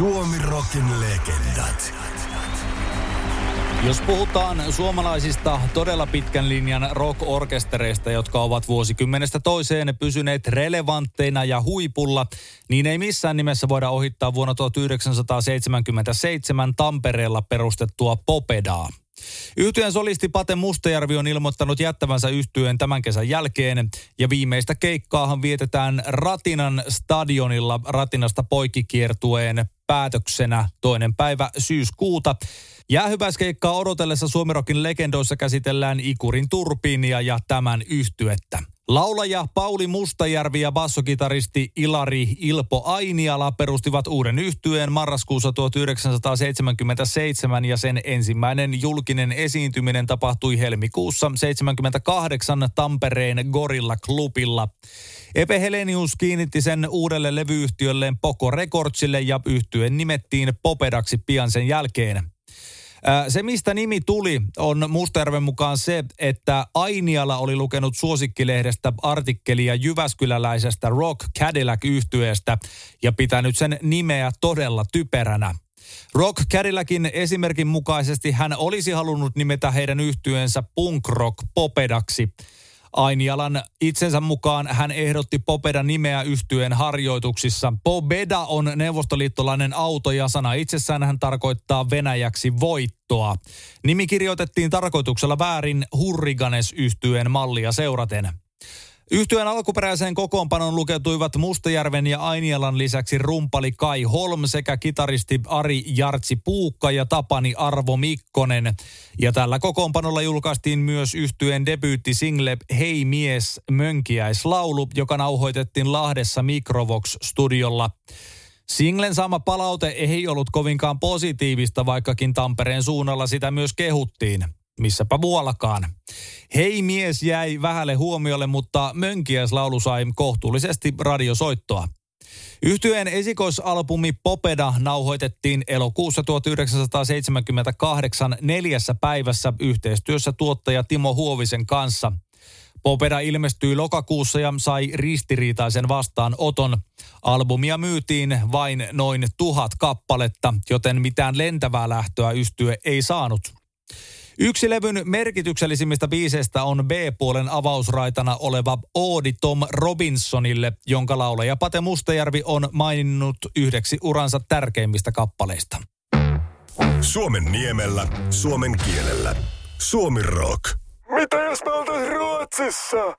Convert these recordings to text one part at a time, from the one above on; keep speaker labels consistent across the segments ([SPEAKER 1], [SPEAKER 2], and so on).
[SPEAKER 1] Suomi Rockin legendat.
[SPEAKER 2] Jos puhutaan suomalaisista todella pitkän linjan rock-orkestereista, jotka ovat vuosikymmenestä toiseen pysyneet relevantteina ja huipulla, niin ei missään nimessä voida ohittaa vuonna 1977 Tampereella perustettua Popedaa. Yhtyeen solisti Pate Mustajärvi on ilmoittanut jättävänsä yhtyeen tämän kesän jälkeen ja viimeistä keikkaahan vietetään Ratinan stadionilla Ratinasta poikkikiertueen päätöksenä toinen päivä syyskuuta. Jäähyväiskeikkaa odotellessa Suomirokin legendoissa käsitellään Ikurin turbiinia ja tämän yhtyettä. Laulaja Pauli Mustajärvi ja bassokitaristi Ilari Ilpo Ainiala perustivat uuden yhtyeen marraskuussa 1977 ja sen ensimmäinen julkinen esiintyminen tapahtui helmikuussa 78 Tampereen Gorilla Klubilla. Epe Helenius kiinnitti sen uudelle levyyhtiölleen Poco Recordsille ja yhtyen nimettiin Popedaksi pian sen jälkeen. Se, mistä nimi tuli, on Mustajärven mukaan se, että Ainiala oli lukenut suosikkilehdestä artikkelia Jyväskyläläisestä Rock cadillac yhtyeestä ja pitänyt sen nimeä todella typeränä. Rock Cadillacin esimerkin mukaisesti hän olisi halunnut nimetä heidän yhtyensä punk rock popedaksi – Ainialan itsensä mukaan hän ehdotti Popedan nimeä yhtyeen harjoituksissa. Pobeda on neuvostoliittolainen auto ja sana itsessään hän tarkoittaa venäjäksi voittoa. Nimi kirjoitettiin tarkoituksella väärin Hurriganes yhtyeen mallia seuraten. Yhtyeen alkuperäiseen kokoonpanon lukeutuivat Mustajärven ja Ainialan lisäksi rumpali Kai Holm sekä kitaristi Ari Jartsi Puukka ja Tapani Arvo Mikkonen. Ja tällä kokoonpanolla julkaistiin myös yhtyeen debyytti-single Hei mies, mönkiäislaulu, joka nauhoitettiin Lahdessa Microvox-studiolla. Singlen saama palaute ei ollut kovinkaan positiivista, vaikkakin Tampereen suunnalla sitä myös kehuttiin missäpä muuallakaan. Hei mies jäi vähälle huomiolle, mutta Mönkiäislaulu sai kohtuullisesti radiosoittoa. Yhtyeen esikoisalbumi Popeda nauhoitettiin elokuussa 1978 neljässä päivässä yhteistyössä tuottaja Timo Huovisen kanssa. Popeda ilmestyi lokakuussa ja sai ristiriitaisen vastaanoton. Albumia myytiin vain noin tuhat kappaletta, joten mitään lentävää lähtöä yhtye ei saanut. Yksi levyn merkityksellisimmistä biiseistä on B-puolen avausraitana oleva Oodi Tom Robinsonille, jonka laulaja Pate Mustajärvi on maininnut yhdeksi uransa tärkeimmistä kappaleista.
[SPEAKER 1] Suomen niemellä, suomen kielellä. Suomi Rock.
[SPEAKER 3] Mitä jos me Ruotsissa?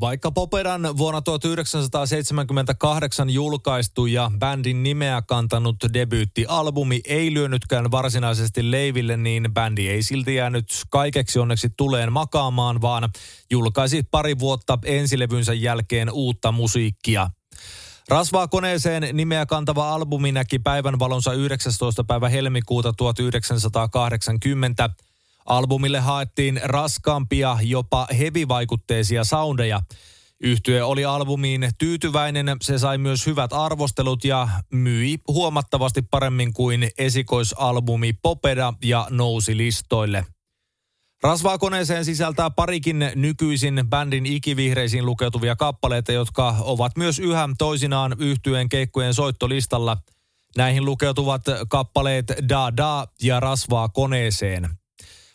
[SPEAKER 2] Vaikka Popedan vuonna 1978 julkaistu ja bändin nimeä kantanut debyyttialbumi ei lyönytkään varsinaisesti leiville, niin bändi ei silti jäänyt kaikeksi onneksi tuleen makaamaan, vaan julkaisi pari vuotta ensilevynsä jälkeen uutta musiikkia. Rasvaa koneeseen nimeä kantava albumi näki päivänvalonsa 19. päivä helmikuuta 1980 – Albumille haettiin raskaampia, jopa hevivaikutteisia soundeja. Yhtye oli albumiin tyytyväinen, se sai myös hyvät arvostelut ja myi huomattavasti paremmin kuin esikoisalbumi Popeda ja nousi listoille. Rasvaa koneeseen sisältää parikin nykyisin bändin ikivihreisiin lukeutuvia kappaleita, jotka ovat myös yhä toisinaan yhtyeen keikkojen soittolistalla. Näihin lukeutuvat kappaleet Da Da ja Rasvaa koneeseen.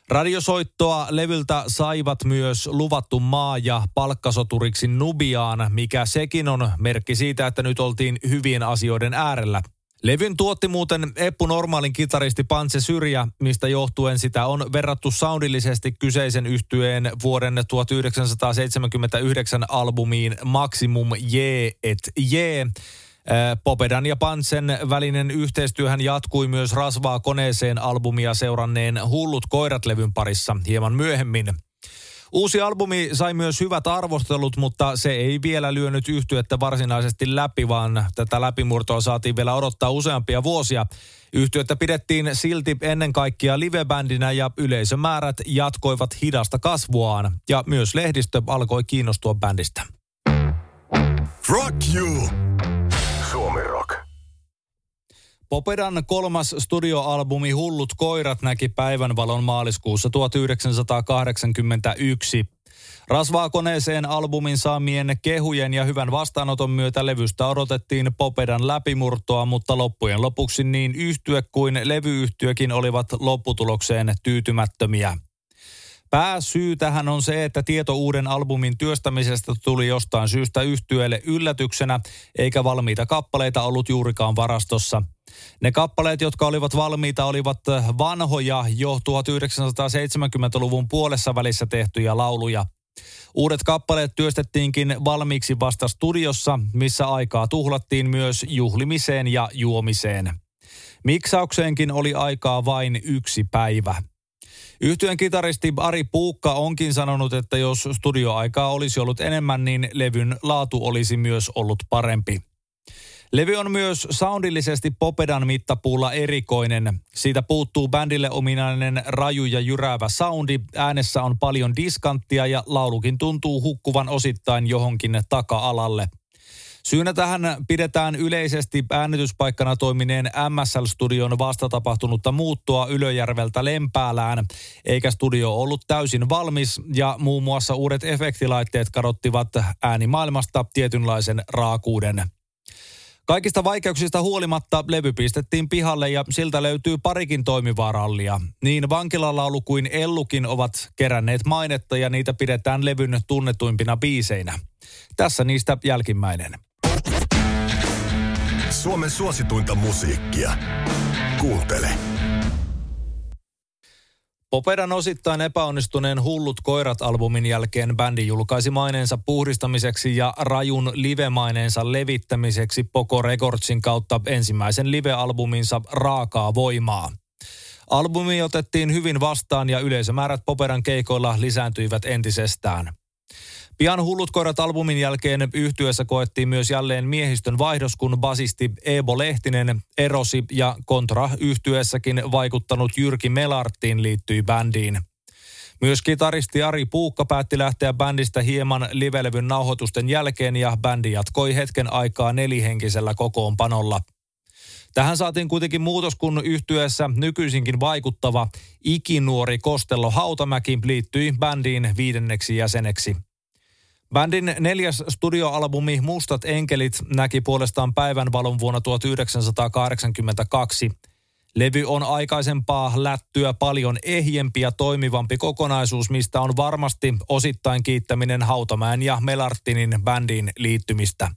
[SPEAKER 2] Radiosoittoa levyltä saivat myös luvattu maa ja palkkasoturiksi Nubiaan, mikä sekin on merkki siitä, että nyt oltiin hyvien asioiden äärellä. Levyn tuotti muuten Eppu Normaalin kitaristi Pantse Syrjä, mistä johtuen sitä on verrattu soundillisesti kyseisen yhtyeen vuoden 1979 albumiin Maximum J et J. Popedan ja Pansen välinen yhteistyöhän jatkui myös Rasvaa koneeseen albumia seuranneen Hullut koirat-levyn parissa hieman myöhemmin. Uusi albumi sai myös hyvät arvostelut, mutta se ei vielä lyönyt yhtyettä varsinaisesti läpi, vaan tätä läpimurtoa saatiin vielä odottaa useampia vuosia. Yhtyettä pidettiin silti ennen kaikkea livebändinä ja yleisömäärät jatkoivat hidasta kasvuaan. Ja myös lehdistö alkoi kiinnostua bändistä.
[SPEAKER 1] Rock you!
[SPEAKER 2] Popedan kolmas studioalbumi Hullut koirat näki päivänvalon maaliskuussa 1981. Rasvaa koneeseen albumin saamien kehujen ja hyvän vastaanoton myötä levystä odotettiin Popedan läpimurtoa, mutta loppujen lopuksi niin yhtye kuin levyyhtiökin olivat lopputulokseen tyytymättömiä. Pääsyy tähän on se, että tieto uuden albumin työstämisestä tuli jostain syystä yhtyeelle yllätyksenä, eikä valmiita kappaleita ollut juurikaan varastossa. Ne kappaleet, jotka olivat valmiita, olivat vanhoja jo 1970-luvun puolessa välissä tehtyjä lauluja. Uudet kappaleet työstettiinkin valmiiksi vasta studiossa, missä aikaa tuhlattiin myös juhlimiseen ja juomiseen. Miksaukseenkin oli aikaa vain yksi päivä. Yhtyön kitaristi Ari Puukka onkin sanonut, että jos studioaikaa olisi ollut enemmän, niin levyn laatu olisi myös ollut parempi. Levy on myös soundillisesti Popedan mittapuulla erikoinen. Siitä puuttuu bändille ominainen raju ja jyräävä soundi. Äänessä on paljon diskanttia ja laulukin tuntuu hukkuvan osittain johonkin taka-alalle. Syynä tähän pidetään yleisesti äänityspaikkana toimineen MSL-studion vastatapahtunutta muuttoa Ylöjärveltä Lempäälään, eikä studio ollut täysin valmis ja muun muassa uudet efektilaitteet kadottivat äänimaailmasta tietynlaisen raakuuden. Kaikista vaikeuksista huolimatta levy pistettiin pihalle ja siltä löytyy parikin toimivaa rallia. Niin vankilalaulu kuin Ellukin ovat keränneet mainetta ja niitä pidetään levyn tunnetuimpina biiseinä. Tässä niistä jälkimmäinen.
[SPEAKER 1] Suomen suosituinta musiikkia. Kuuntele.
[SPEAKER 2] Popedan osittain epäonnistuneen Hullut koirat-albumin jälkeen bändi julkaisi maineensa puhdistamiseksi ja rajun live-maineensa levittämiseksi Poco Recordsin kautta ensimmäisen live-albuminsa Raakaa voimaa. Albumi otettiin hyvin vastaan ja yleisömäärät Popedan keikoilla lisääntyivät entisestään. Pian Hullut koirat albumin jälkeen yhtyessä koettiin myös jälleen miehistön vaihdos, kun basisti Eebo Lehtinen erosi ja kontra yhtyessäkin vaikuttanut Jyrki Melarttiin liittyi bändiin. Myös kitaristi Ari Puukka päätti lähteä bändistä hieman livelevyn nauhoitusten jälkeen ja bändi jatkoi hetken aikaa nelihenkisellä kokoonpanolla. Tähän saatiin kuitenkin muutos, kun yhtyessä nykyisinkin vaikuttava ikinuori Kostello Hautamäki liittyi bändiin viidenneksi jäseneksi. Bändin neljäs studioalbumi Mustat enkelit näki puolestaan päivänvalon vuonna 1982. Levy on aikaisempaa lättyä paljon ehjempi ja toimivampi kokonaisuus, mistä on varmasti osittain kiittäminen Hautamäen ja Melartinin bändiin liittymistä.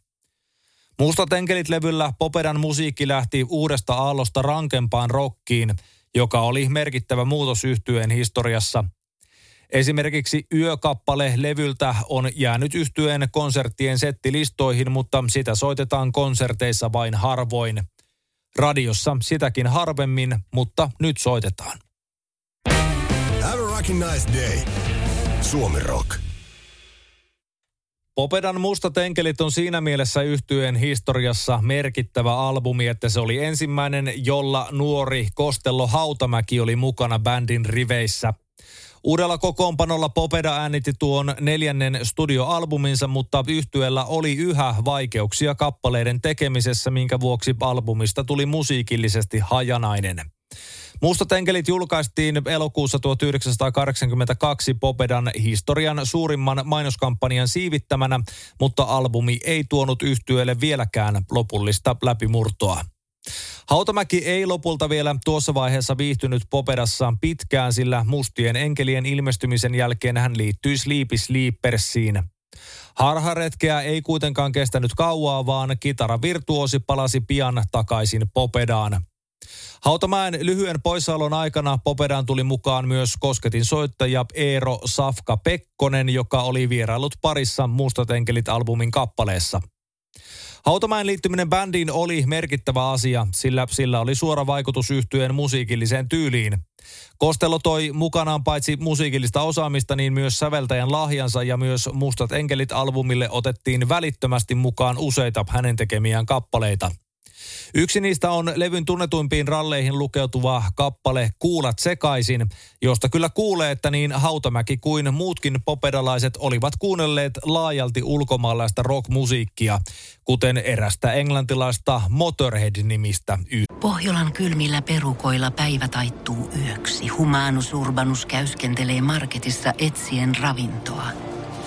[SPEAKER 2] Mustat enkelit-levyllä Popedan musiikki lähti uudesta aallosta rankempaan rockiin, joka oli merkittävä muutos yhtyeen historiassa – Esimerkiksi Yökappale levyltä on jäänyt yhtyeen konserttien settilistoihin, mutta sitä soitetaan konserteissa vain harvoin. Radiossa sitäkin harvemmin, mutta nyt soitetaan.
[SPEAKER 1] Have a nice day. Suomi Rock.
[SPEAKER 2] Popedan Mustat enkelit on siinä mielessä yhtyeen historiassa merkittävä albumi, että se oli ensimmäinen, jolla nuori Kostello Hautamäki oli mukana bändin riveissä – Uudella kokoonpanolla Popeda äänitti tuon neljännen studioalbuminsa, mutta yhtyellä oli yhä vaikeuksia kappaleiden tekemisessä, minkä vuoksi albumista tuli musiikillisesti hajanainen. Mustat enkelit julkaistiin elokuussa 1982 Popedan historian suurimman mainoskampanjan siivittämänä, mutta albumi ei tuonut yhtyeelle vieläkään lopullista läpimurtoa. Hautamäki ei lopulta vielä tuossa vaiheessa viihtynyt Popedassa pitkään, sillä mustien enkelien ilmestymisen jälkeen hän liittyi Sleepy Sleepersiin. Harharetkeä ei kuitenkaan kestänyt kauaa, vaan kitara virtuosi palasi pian takaisin Popedaan. Hautamäen lyhyen poissaolon aikana Popedaan tuli mukaan myös kosketin soittaja Eero Safka Pekkonen, joka oli vierailut parissa Mustat enkelit albumin kappaleessa – Hautamäen liittyminen bändiin oli merkittävä asia, sillä sillä oli suora vaikutus yhtyeen musiikilliseen tyyliin. Kostello toi mukanaan paitsi musiikillista osaamista, niin myös säveltäjän lahjansa ja myös Mustat enkelit-albumille otettiin välittömästi mukaan useita hänen tekemiään kappaleita. Yksi niistä on levyn tunnetuimpiin ralleihin lukeutuva kappale Kuulat sekaisin, josta kyllä kuulee, että niin Hautamäki kuin muutkin popedalaiset olivat kuunnelleet laajalti ulkomaalaista rockmusiikkia, kuten erästä englantilaista Motorhead-nimistä
[SPEAKER 4] Pohjolan kylmillä perukoilla päivä taittuu yöksi. Humanus Urbanus käyskentelee marketissa etsien ravintoa.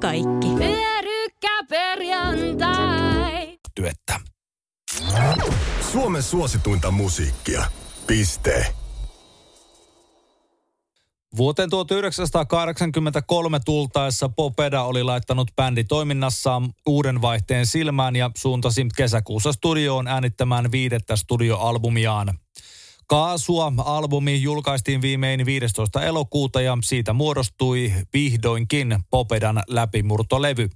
[SPEAKER 5] Kaikki. Pyörykkäperjantai.
[SPEAKER 2] Työttä.
[SPEAKER 1] Suomen suosituinta musiikkia. Piste.
[SPEAKER 2] Vuoteen 1983 tultaessa Popeda oli laittanut bändi toiminnassaan uuden vaihteen silmään ja suuntasi kesäkuussa studioon äänittämään viidettä studioalbumiaan. Kaasua albumi julkaistiin viimein 15. elokuuta ja siitä muodostui vihdoinkin Popedan läpimurtolevy.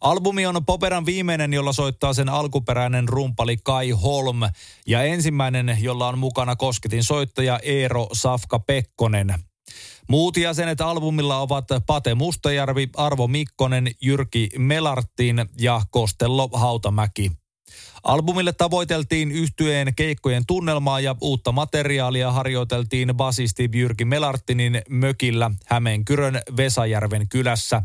[SPEAKER 2] Albumi on Popedan viimeinen, jolla soittaa sen alkuperäinen rumpali Kai Holm ja ensimmäinen, jolla on mukana kosketin soittaja Eero Safka Pekkonen. Muut jäsenet albumilla ovat Pate Mustajärvi, Arvo Mikkonen, Jyrki Melartin ja Kostello Hautamäki. Albumille tavoiteltiin yhtyeen keikkojen tunnelmaa ja uutta materiaalia harjoiteltiin basisti Jyrki Melartinin mökillä Hämeenkyrön Vesajärven kylässä.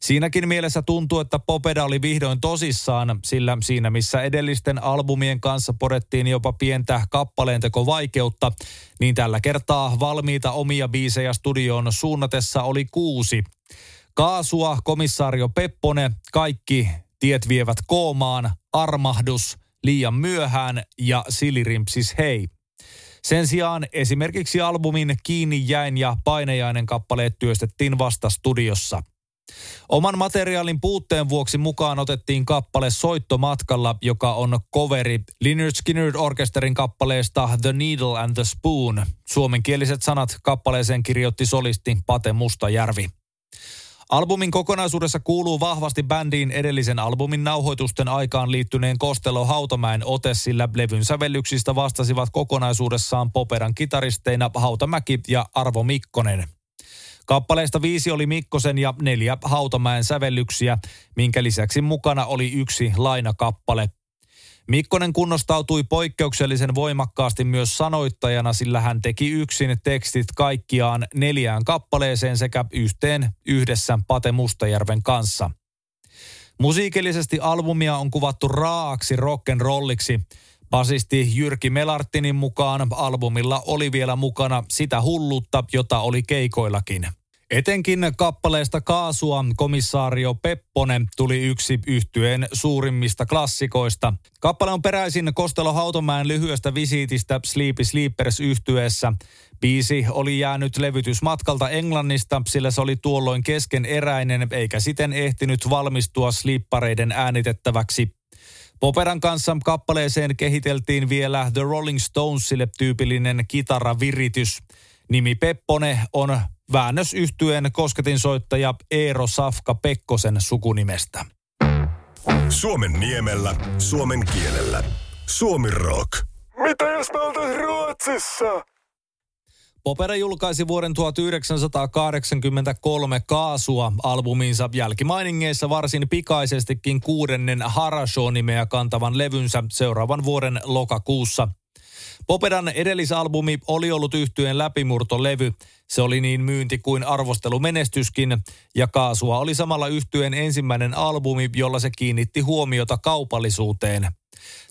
[SPEAKER 2] Siinäkin mielessä tuntuu, että Popeda oli vihdoin tosissaan, sillä siinä missä edellisten albumien kanssa podettiin jopa pientä kappaleen vaikeutta, niin tällä kertaa valmiita omia biisejä studioon suunnatessa oli kuusi. Kaasua, komissaario Peppone, kaikki tiet vievät koomaan, armahdus, liian myöhään ja silirimpsis hei. Sen sijaan esimerkiksi albumin Kiinni jäin ja Painejainen kappaleet työstettiin vasta studiossa. Oman materiaalin puutteen vuoksi mukaan otettiin kappale Soittomatkalla, joka on coveri Lynyrd Skynyrd Orkesterin kappaleesta The Needle and the Spoon. Suomenkieliset sanat kappaleeseen kirjoitti solisti Pate Mustajärvi. Albumin kokonaisuudessa kuuluu vahvasti bändiin edellisen albumin nauhoitusten aikaan liittyneen Kostelo Hautamäen ote, sillä levyn sävellyksistä vastasivat kokonaisuudessaan Poperan kitaristeina Hautamäki ja Arvo Mikkonen. Kappaleista viisi oli Mikkosen ja neljä Hautamäen sävellyksiä, minkä lisäksi mukana oli yksi lainakappale. Mikkonen kunnostautui poikkeuksellisen voimakkaasti myös sanoittajana, sillä hän teki yksin tekstit kaikkiaan neljään kappaleeseen sekä yhteen yhdessä Pate Mustajärven kanssa. Musiikillisesti albumia on kuvattu raaksi rock'n'rolliksi. Basisti Jyrki Melartinin mukaan albumilla oli vielä mukana sitä hullutta, jota oli keikoillakin. Etenkin kappaleesta Kaasua komissaario Pepponen tuli yksi yhtyeen suurimmista klassikoista. Kappale on peräisin Kostelo Hautomäen lyhyestä visiitistä Sleepy Sleepers yhtyeessä. Biisi oli jäänyt levytysmatkalta Englannista, sillä se oli tuolloin keskeneräinen eikä siten ehtinyt valmistua slippareiden äänitettäväksi. Poperan kanssa kappaleeseen kehiteltiin vielä The Rolling Stonesille tyypillinen kitaraviritys. Nimi Peppone on väännös yhtyen kosketinsoittaja Eero Safka Pekkosen sukunimestä.
[SPEAKER 1] Suomen niemellä, suomen kielellä. Suomi Rock.
[SPEAKER 3] Mitä jos me oltais Ruotsissa?
[SPEAKER 2] Popera julkaisi vuoden 1983 Kaasua albuminsa jälkimainingeissa varsin pikaisestikin kuudennen Harasho-nimeä kantavan levynsä seuraavan vuoden lokakuussa – Popedan edellisalbumi oli ollut yhtyeen läpimurtolevy. Se oli niin myynti kuin arvostelumenestyskin, ja Kaasua oli samalla yhtyeen ensimmäinen albumi, jolla se kiinnitti huomiota kaupallisuuteen.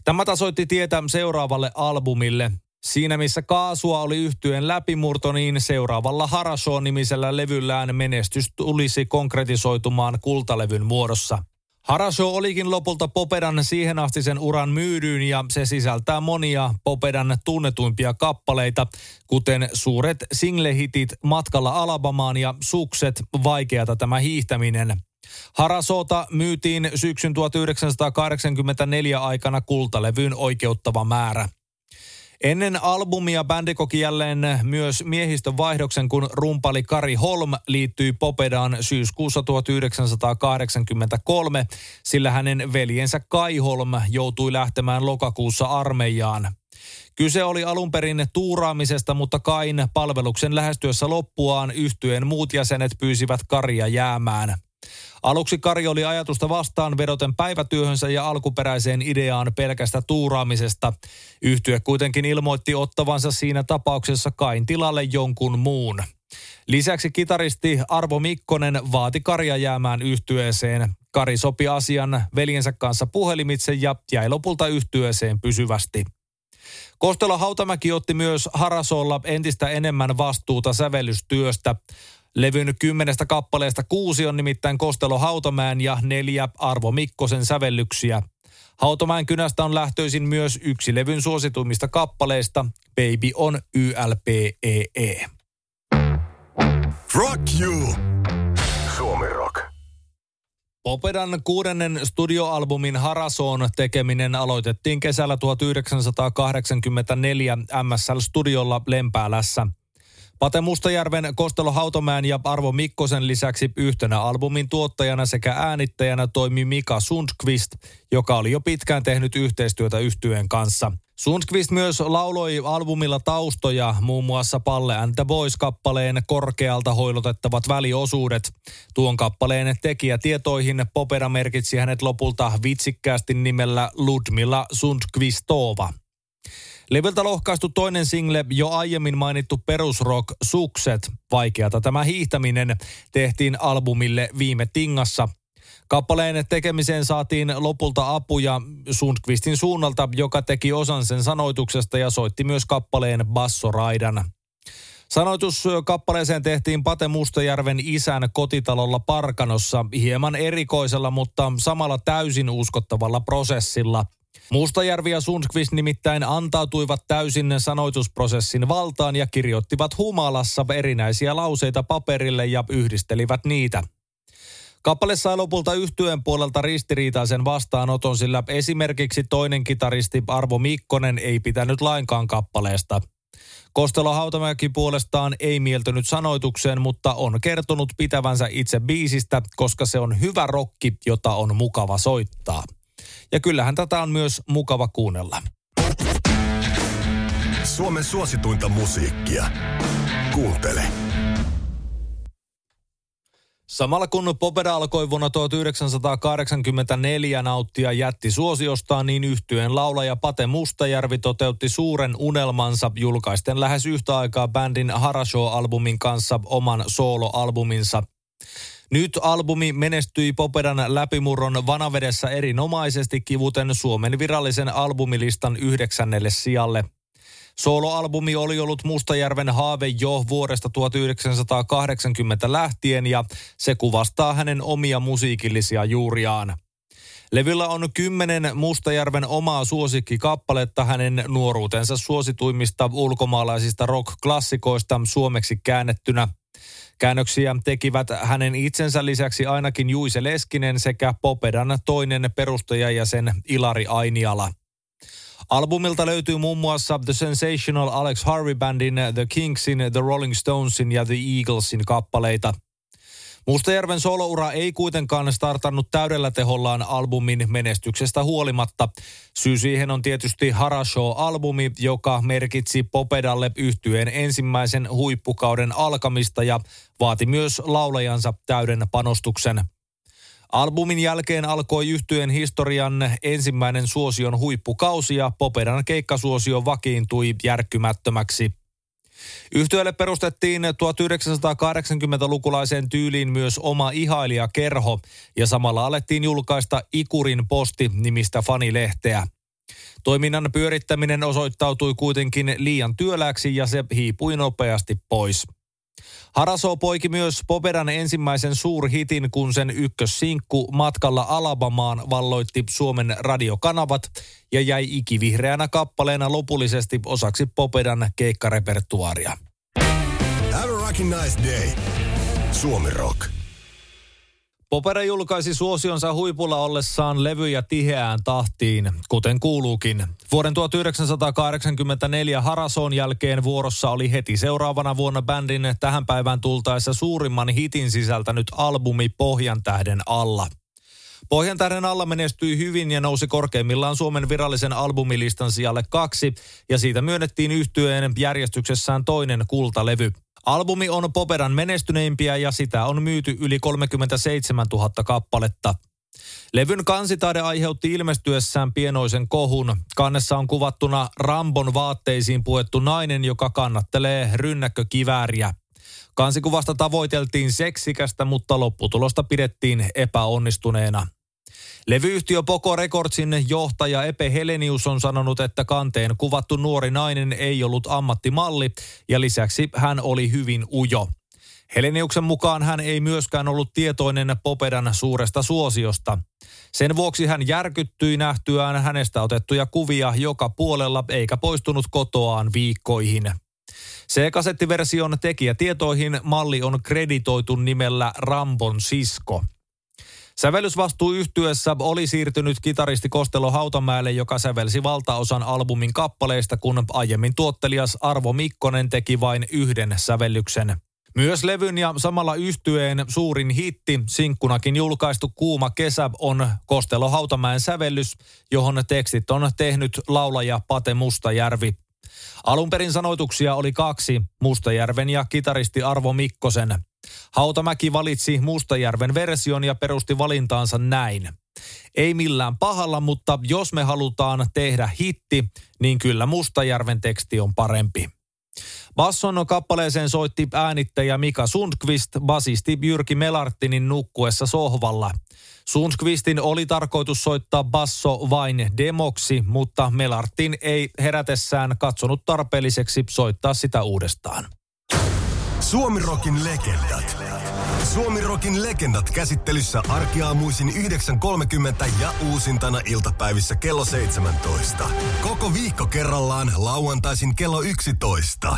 [SPEAKER 2] Tämä tasoitti tietä seuraavalle albumille. Siinä missä kaasua oli yhtyeen läpimurto, niin seuraavalla Harasho-nimisellä levyllään menestys tulisi konkretisoitumaan kultalevyn muodossa. Harasho olikin lopulta Popedan siihen asti sen uran myydyin ja se sisältää monia Popedan tunnetuimpia kappaleita, kuten suuret singlehitit Matkalla Alabamaan ja Sukset, vaikeata tämä hiihtäminen. Harasota myytiin syksyn 1984 aikana kultalevyyn oikeuttava määrä. Ennen albumia bändi koki jälleen myös miehistön vaihdoksen, kun rumpali Kari Holm liittyi Popedaan syyskuussa 1983, sillä hänen veljensä Kai Holm joutui lähtemään lokakuussa armeijaan. Kyse oli alun perin tuuraamisesta, mutta Kain palveluksen lähestyessä loppuaan yhtyeen muut jäsenet pyysivät Karia jäämään. Aluksi Kari oli ajatusta vastaan vedoten päivätyöhönsä ja alkuperäiseen ideaan pelkästä tuuraamisesta. Yhtye kuitenkin ilmoitti ottavansa siinä tapauksessa Kain tilalle jonkun muun. Lisäksi kitaristi Arvo Mikkonen vaati Karia jäämään yhtyeeseen. Kari sopi asian veljensä kanssa puhelimitse ja jäi lopulta yhtyeeseen pysyvästi. Kostelo Hautamäki otti myös Harasolla entistä enemmän vastuuta sävellystyöstä. Levyn kymmenestä kappaleesta kuusi on nimittäin Kostelo Hautamäen ja neljä Arvo Mikkosen sävellyksiä. Hautamäen kynästä on lähtöisin myös yksi levyn suosituimmista kappaleista, Baby on YLPEE. E.
[SPEAKER 1] Rock you! Suomi Rock.
[SPEAKER 2] Popedan kuudennen studioalbumin Harasoon tekeminen aloitettiin kesällä 1984 MSL-studiolla Lempäälässä – Pate Mustajärven, Kostelo Hautomäen ja Arvo Mikkosen lisäksi yhtenä albumin tuottajana sekä äänittäjänä toimi Mika Sundqvist, joka oli jo pitkään tehnyt yhteistyötä yhtyeen kanssa. Sundqvist myös lauloi albumilla taustoja, muun muassa Palle and the Boys-kappaleen korkealta hoilotettavat väliosuudet. Tuon kappaleen tekijä tietoihin Popera merkitsi hänet lopulta vitsikkäästi nimellä Ludmilla Sundqvistova. Levyltä lohkaistu toinen single, jo aiemmin mainittu perusrock Sukset, vaikeata tämä hiihtäminen, tehtiin albumille viime tingassa. Kappaleen tekemiseen saatiin lopulta apuja Sundqvistin suunnalta, joka teki osan sen sanoituksesta ja soitti myös kappaleen bassoraidan. Sanoitus kappaleeseen tehtiin Pate Mustajärven isän kotitalolla Parkanossa hieman erikoisella, mutta samalla täysin uskottavalla prosessilla – Mustajärvi ja Sundqvist nimittäin antautuivat täysin sanoitusprosessin valtaan ja kirjoittivat humalassa erinäisiä lauseita paperille ja yhdistelivät niitä. Kappale sai lopulta yhtyeen puolelta ristiriitaisen vastaanoton, sillä esimerkiksi toinen kitaristi Arvo Mikkonen ei pitänyt lainkaan kappaleesta. Kostelo Hautamäki puolestaan ei mieltynyt sanoitukseen, mutta on kertonut pitävänsä itse biisistä, koska se on hyvä rokki, jota on mukava soittaa. Ja kyllähän tätä on myös mukava kuunnella.
[SPEAKER 1] Suomen suosituinta musiikkia. Kuuntele.
[SPEAKER 2] Samalla kun Popeda alkoi vuonna 1984 nauttia jätti suosiostaan, niin yhtyeen laulaja Pate Mustajärvi toteutti suuren unelmansa julkaisten lähes yhtä aikaa bändin Harashow-albumin kanssa oman soloalbuminsa. Nyt albumi menestyi Popedan läpimurron vanavedessä erinomaisesti kivuten Suomen virallisen albumilistan yhdeksännelle sijalle. Soloalbumi oli ollut Mustajärven haave jo vuodesta 1980 lähtien ja se kuvastaa hänen omia musiikillisia juuriaan. Levyllä on kymmenen Mustajärven omaa suosikkikappaletta hänen nuoruutensa suosituimmista ulkomaalaisista rock-klassikoista suomeksi käännettynä – Käännöksiä tekivät hänen itsensä lisäksi ainakin Juise Leskinen sekä Popedan toinen perustajajäsen Ilari Ainiala. Albumilta löytyy muun muassa The Sensational Alex Harvey Bandin, The Kingsin, The Rolling Stonesin ja The Eaglesin kappaleita – Mustajärven soloura ei kuitenkaan startannut täydellä tehollaan albumin menestyksestä huolimatta. Syy siihen on tietysti Harashow-albumi, joka merkitsi Popedalle yhtyeen ensimmäisen huippukauden alkamista ja vaati myös laulajansa täyden panostuksen. Albumin jälkeen alkoi yhtyeen historian ensimmäinen suosion huippukausi ja Popedan keikkasuosio vakiintui järkkymättömäksi. Yhtiölle perustettiin 1980-lukulaiseen tyyliin myös oma ihailijakerho ja samalla alettiin julkaista Ikurin posti nimistä fanilehteä. Toiminnan pyörittäminen osoittautui kuitenkin liian työlääksi ja se hiipui nopeasti pois. Haraso poiki myös Popedan ensimmäisen suurhitin, kun sen ykkössinkku matkalla Alabamaan valloitti Suomen radiokanavat ja jäi ikivihreänä kappaleena lopullisesti osaksi Popedan keikkarepertuaaria.
[SPEAKER 1] Have a nice day. Suomi Rock.
[SPEAKER 2] Popera julkaisi suosionsa huipulla ollessaan levyjä tiheään tahtiin, kuten kuuluukin. Vuoden 1984 Harason jälkeen vuorossa oli heti seuraavana vuonna bändin tähän päivään tultaessa suurimman hitin sisältänyt albumi Pohjan tähden alla. Pohjan tähden alla menestyi hyvin ja nousi korkeimmillaan Suomen virallisen albumilistan sijalle kaksi, ja siitä myönnettiin yhtyeen järjestyksessään toinen kultalevy. Albumi on Popedan menestyneimpiä ja sitä on myyty yli 37 000 kappaletta. Levyn kansitaide aiheutti ilmestyessään pienoisen kohun. Kannessa on kuvattuna Rambon vaatteisiin puettu nainen, joka kannattelee rynnäkkökivääriä. Kansikuvasta tavoiteltiin seksikästä, mutta lopputulosta pidettiin epäonnistuneena. Levyyhtiö Poco Recordsin johtaja Epe Helenius on sanonut, että kanteen kuvattu nuori nainen ei ollut ammattimalli ja lisäksi hän oli hyvin ujo. Heleniuksen mukaan hän ei myöskään ollut tietoinen Popedan suuresta suosiosta. Sen vuoksi hän järkyttyi nähtyään hänestä otettuja kuvia joka puolella eikä poistunut kotoaan viikkoihin. C-kasettiversion tekijätietoihin malli on kreditoitu nimellä Rambon sisko. Sävellysvastuu yhtyessä oli siirtynyt kitaristi Kostelo Hautamäelle, joka sävelsi valtaosan albumin kappaleista, kun aiemmin tuottelias Arvo Mikkonen teki vain yhden sävellyksen. Myös levyn ja samalla yhtyeen suurin hitti, sinkkunakin julkaistu Kuuma kesä, on Kostelo Hautamäen sävellys, johon tekstit on tehnyt laulaja Pate Mustajärvi. Alun perin sanoituksia oli kaksi, Mustajärven ja kitaristi Arvo Mikkosen. Hautamäki valitsi Mustajärven version ja perusti valintaansa näin. Ei millään pahalla, mutta jos me halutaan tehdä hitti, niin kyllä Mustajärven teksti on parempi. Basson kappaleeseen soitti äänittäjä Mika Sundqvist, basisti Jyrki Melartinin nukkuessa sohvalla. Sundqvistin oli tarkoitus soittaa basso vain demoksi, mutta Melartin ei herätessään katsonut tarpeelliseksi soittaa sitä uudestaan.
[SPEAKER 1] Suomirokin legendat. Suomirokin legendat käsittelyssä arkiaamuisin 9.30 ja uusintana iltapäivissä kello 17. Koko viikko kerrallaan lauantaisin kello 11.